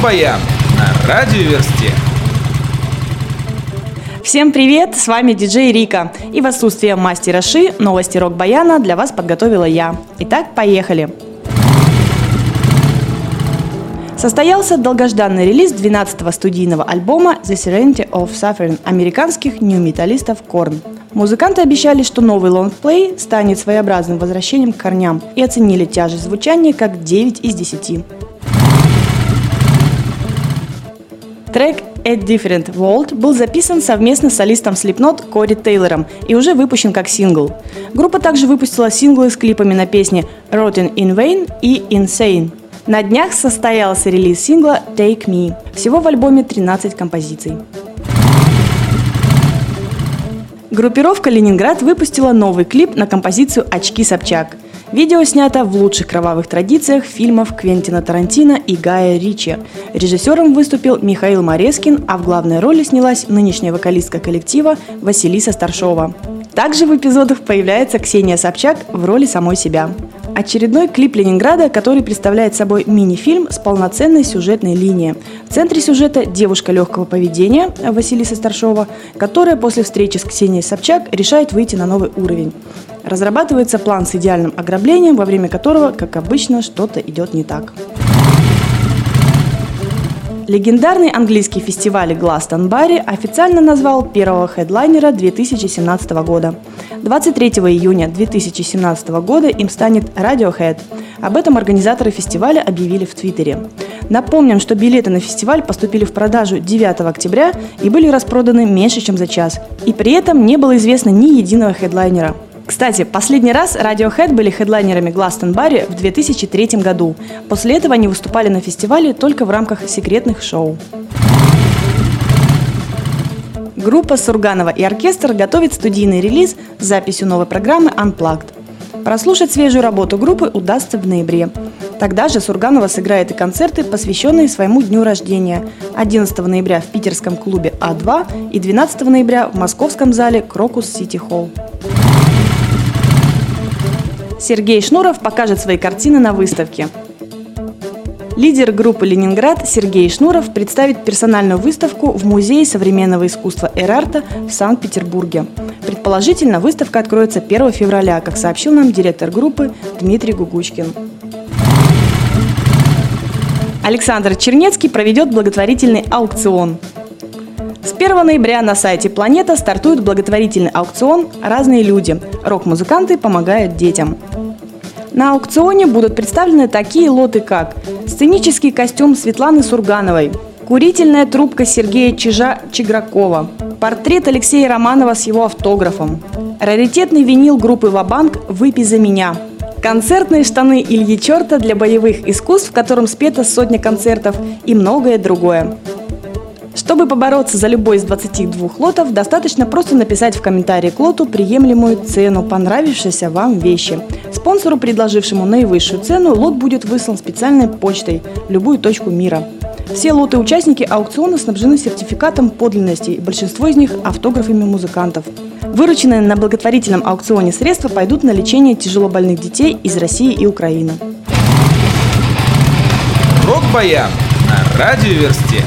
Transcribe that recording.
Рок-баян на радиоверсте. Всем привет, с вами диджей Рика. И в отсутствие мастера Ши новости рок-баяна для вас подготовила я. Итак, поехали. Состоялся долгожданный релиз 12-го студийного альбома The Serenity of Suffering американских нью-металлистов Korn. Музыканты обещали, что новый лонгплей станет своеобразным возвращением к корням и оценили тяжесть звучания как 9 из 10. Трек «A Different World» был записан совместно с солистом Slipknot Кори Тейлором и уже выпущен как сингл. Группа также выпустила синглы с клипами на песни «Rotten in Vain» и «Insane». На днях состоялся релиз сингла «Take Me». Всего в альбоме 13 композиций. Группировка «Ленинград» выпустила новый клип на композицию «Очки Собчак». Видео снято в лучших кровавых традициях фильмов Квентина Тарантино и Гая Ричи. Режиссером выступил Михаил Морескин, а в главной роли снялась нынешняя вокалистка коллектива Василиса Старшова. Также в эпизодах появляется Ксения Собчак в роли самой себя. Очередной клип Ленинграда, который представляет собой мини-фильм с полноценной сюжетной линией. В центре сюжета девушка легкого поведения Василиса Старшова, которая после встречи с Ксенией Собчак решает выйти на новый уровень. Разрабатывается план с идеальным ограблением, во время которого, как обычно, что-то идет не так. Легендарный английский фестиваль Гластонбарри официально назвал первого хедлайнера 2017 года. 23 июня 2017 года им станет Radiohead. Об этом организаторы фестиваля объявили в Твиттере. Напомним, что билеты на фестиваль поступили в продажу 9 октября и были распроданы меньше, чем за час. И при этом не было известно ни единого хедлайнера. Кстати, последний раз Radiohead были хедлайнерами Glastonbury в 2003 году. После этого они выступали на фестивале только в рамках секретных шоу. Группа Сурганова и оркестр готовит студийный релиз с записью новой программы Unplugged. Прослушать свежую работу группы удастся в ноябре. Тогда же Сурганова сыграет и концерты, посвященные своему дню рождения. 11 ноября в питерском клубе А2 и 12 ноября в московском зале Крокус Сити Холл. Сергей Шнуров покажет свои картины на выставке. Лидер группы «Ленинград» Сергей Шнуров представит персональную выставку в Музее современного искусства Эрарта в Санкт-Петербурге. Предположительно, выставка откроется 1 февраля, как сообщил нам директор группы Дмитрий Гугучкин. Александр Чернецкий проведет благотворительный аукцион. С 1 ноября на сайте «Планета» стартует благотворительный аукцион «Разные люди. Рок-музыканты помогают детям». На аукционе будут представлены такие лоты, как сценический костюм Светланы Сургановой, курительная трубка Сергея Чижа-Чигракова, портрет Алексея Романова с его автографом, раритетный винил группы «Вабанк» «Выпей за меня», концертные штаны Ильи Черта для боевых искусств, в котором спета сотня концертов и многое другое. Чтобы побороться за любой из 22 лотов, достаточно просто написать в комментарии к лоту приемлемую цену понравившейся вам вещи. Спонсору, предложившему наивысшую цену, лот будет выслан специальной почтой в любую точку мира. Все лоты-участники аукциона снабжены сертификатом подлинности, и большинство из них – автографами музыкантов. Вырученные на благотворительном аукционе средства пойдут на лечение тяжелобольных детей из России и Украины. Рок-баян на радиоверсте.